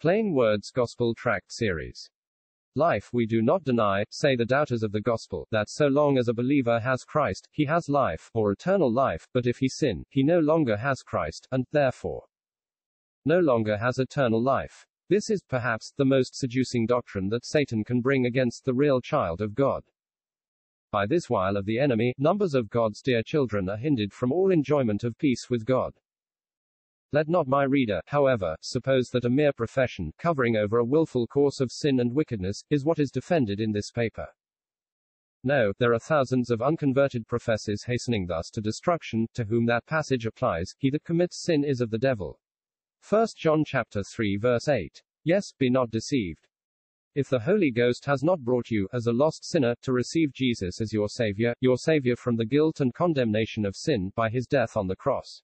Plain Words Gospel Tract Series. Life we do not deny, say the doubters of the gospel, that so long as a believer has Christ, he has life, or eternal life, but if he sin, he no longer has Christ, and, therefore, no longer has eternal life. This is, perhaps, the most seducing doctrine that Satan can bring against the real child of God. By this wile of the enemy, numbers of God's dear children are hindered from all enjoyment of peace with God. Let not my reader, however, suppose that a mere profession, covering over a wilful course of sin and wickedness, is what is defended in this paper. No, there are thousands of unconverted professors hastening thus to destruction, to whom that passage applies, he that commits sin is of the devil. 1 John chapter 3 verse 8. Yes, be not deceived. If the Holy Ghost has not brought you, as a lost sinner, to receive Jesus as your Savior, your Savior from the guilt and condemnation of sin, by his death on the cross,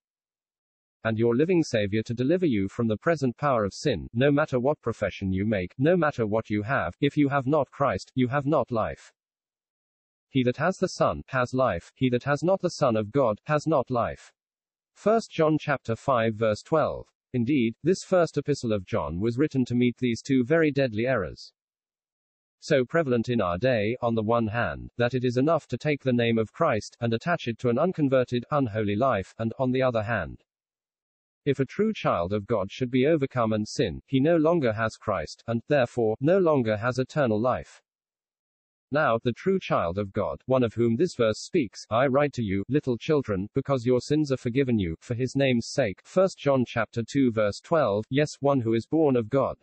and your living Savior to deliver you from the present power of sin, no matter what profession you make, no matter what you have, if you have not Christ, you have not life. He that has the Son, has life, he that has not the Son of God, has not life. 1 John chapter 5 verse 12. Indeed, this first epistle of John was written to meet these two very deadly errors. So prevalent in our day, on the one hand, that it is enough to take the name of Christ, and attach it to an unconverted, unholy life, and, on the other hand, if a true child of God should be overcome and sin, he no longer has Christ, and, therefore, no longer has eternal life. Now, the true child of God, one of whom this verse speaks, I write to you, little children, because your sins are forgiven you, for his name's sake. 1 John chapter 2 verse 12, yes, one who is born of God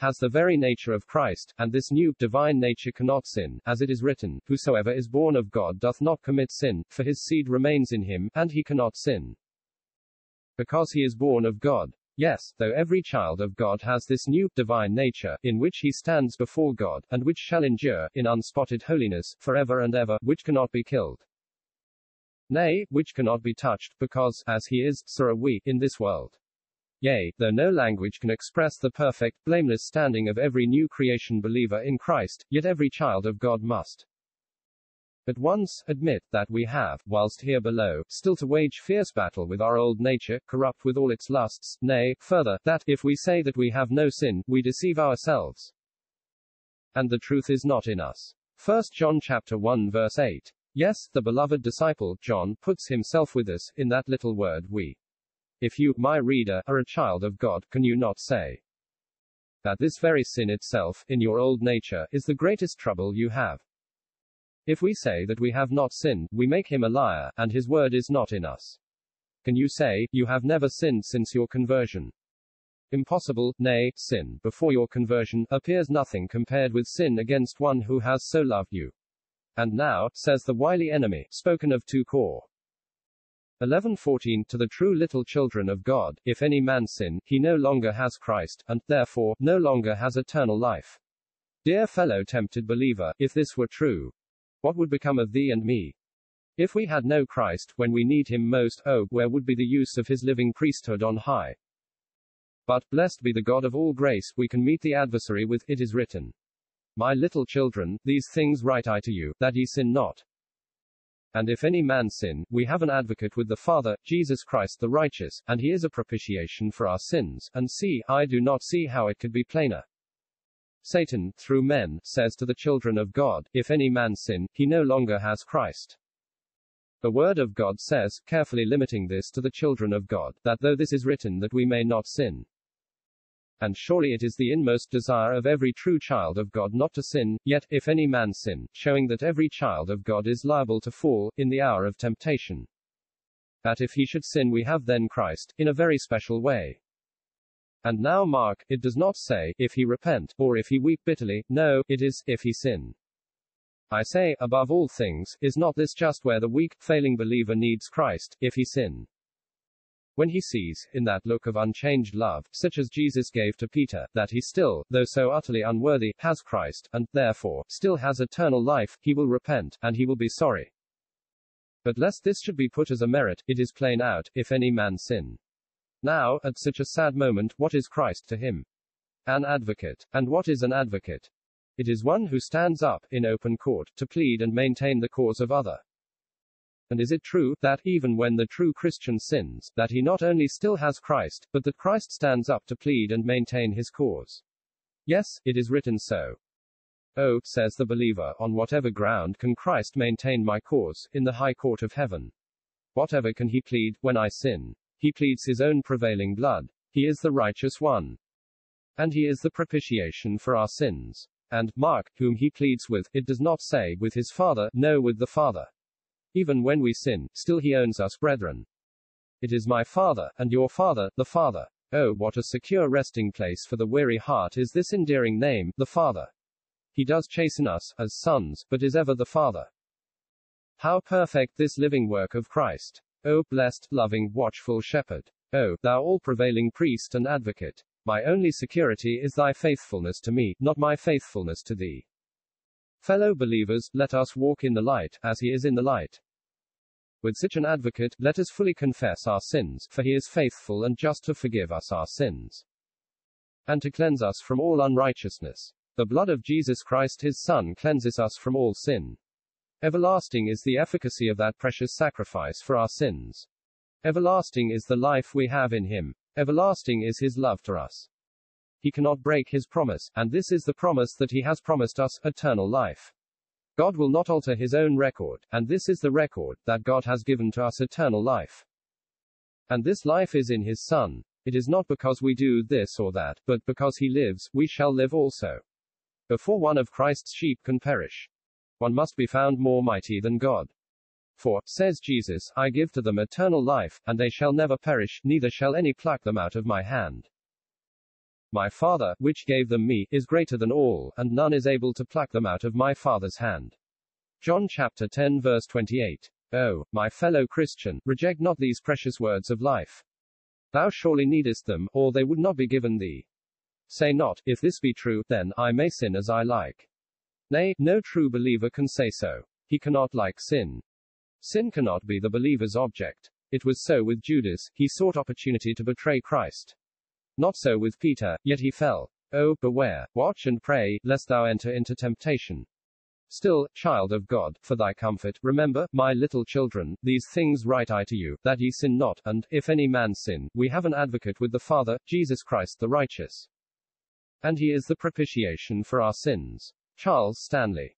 has the very nature of Christ, and this new, divine nature cannot sin, as it is written, Whosoever is born of God doth not commit sin, for his seed remains in him, and he cannot sin because he is born of God. Yes, though every child of God has this new, divine nature, in which he stands before God, and which shall endure, in unspotted holiness, forever and ever, which cannot be killed. Nay, which cannot be touched, because, as he is, so are we, in this world. Yea, though no language can express the perfect, blameless standing of every new creation believer in Christ, yet every child of God must at once, admit that we have, whilst here below, still to wage fierce battle with our old nature, corrupt with all its lusts, nay, further, that, if we say that we have no sin, we deceive ourselves. And the truth is not in us. 1 John chapter 1 verse 8. Yes, the beloved disciple, John, puts himself with us, in that little word we. If you, my reader, are a child of God, can you not say that this very sin itself, in your old nature, is the greatest trouble you have? If we say that we have not sinned, we make him a liar, and his word is not in us. Can you say, You have never sinned since your conversion? Impossible, nay, sin, before your conversion, appears nothing compared with sin against one who has so loved you. And now, says the wily enemy, spoken of 2 Cor. 11:14 To the true little children of God, if any man sin, he no longer has Christ, and, therefore, no longer has eternal life. Dear fellow tempted believer, if this were true, what would become of thee and me? If we had no Christ, when we need him most, oh, where would be the use of his living priesthood on high? But, blessed be the God of all grace, we can meet the adversary with, It is written. My little children, these things write I to you, that ye sin not. And if any man sin, we have an advocate with the Father, Jesus Christ the righteous, and he is a propitiation for our sins, and see, I do not see how it could be plainer. Satan, through men, says to the children of God, If any man sin, he no longer has Christ. The Word of God says, carefully limiting this to the children of God, that though this is written that we may not sin. And surely it is the inmost desire of every true child of God not to sin, yet, if any man sin, showing that every child of God is liable to fall, in the hour of temptation. That if he should sin, we have then Christ, in a very special way. And now mark, it does not say, if he repent, or if he weep bitterly, no, it is, if he sin. I say, above all things, is not this just where the weak, failing believer needs Christ, if he sin? When he sees, in that look of unchanged love, such as Jesus gave to Peter, that he still, though so utterly unworthy, has Christ, and, therefore, still has eternal life, he will repent, and he will be sorry. But lest this should be put as a merit, it is plain out, if any man sin. Now, at such a sad moment, what is Christ to him? An advocate. And what is an advocate? It is one who stands up, in open court, to plead and maintain the cause of other. And is it true, that, even when the true Christian sins, that he not only still has Christ, but that Christ stands up to plead and maintain his cause? Yes, it is written so. Oh, says the believer, on whatever ground can Christ maintain my cause, in the high court of heaven? Whatever can he plead, when I sin? He pleads his own prevailing blood. He is the righteous one. And he is the propitiation for our sins. And, Mark, whom he pleads with, it does not say, with his Father, no, with the Father. Even when we sin, still he owns us, brethren. It is my Father, and your Father, the Father. Oh, what a secure resting place for the weary heart is this endearing name, the Father. He does chasten us, as sons, but is ever the Father. How perfect this living work of Christ. O blessed, loving, watchful Shepherd. O, thou all prevailing priest and advocate. My only security is thy faithfulness to me, not my faithfulness to thee. Fellow believers, let us walk in the light, as he is in the light. With such an advocate, let us fully confess our sins, for he is faithful and just to forgive us our sins. And to cleanse us from all unrighteousness. The blood of Jesus Christ his Son cleanses us from all sin. Everlasting is the efficacy of that precious sacrifice for our sins. Everlasting is the life we have in him. Everlasting is his love to us. He cannot break his promise, and this is the promise that he has promised us eternal life. God will not alter his own record, and this is the record that God has given to us eternal life. And this life is in his Son. It is not because we do this or that, but because he lives, we shall live also. Before one of Christ's sheep can perish, one must be found more mighty than God. For, says Jesus, I give to them eternal life, and they shall never perish, neither shall any pluck them out of my hand. My Father, which gave them me, is greater than all, and none is able to pluck them out of my Father's hand. John chapter 10 verse 28. Oh, my fellow Christian, reject not these precious words of life. Thou surely needest them, or they would not be given thee. Say not, if this be true, then I may sin as I like. Nay, no true believer can say so. He cannot like sin. Sin cannot be the believer's object. It was so with Judas, he sought opportunity to betray Christ. Not so with Peter, yet he fell. Oh, beware, watch and pray, lest thou enter into temptation. Still, child of God, for thy comfort, remember, my little children, these things write I to you, that ye sin not, and, if any man sin, we have an advocate with the Father, Jesus Christ the righteous. And he is the propitiation for our sins. Charles Stanley.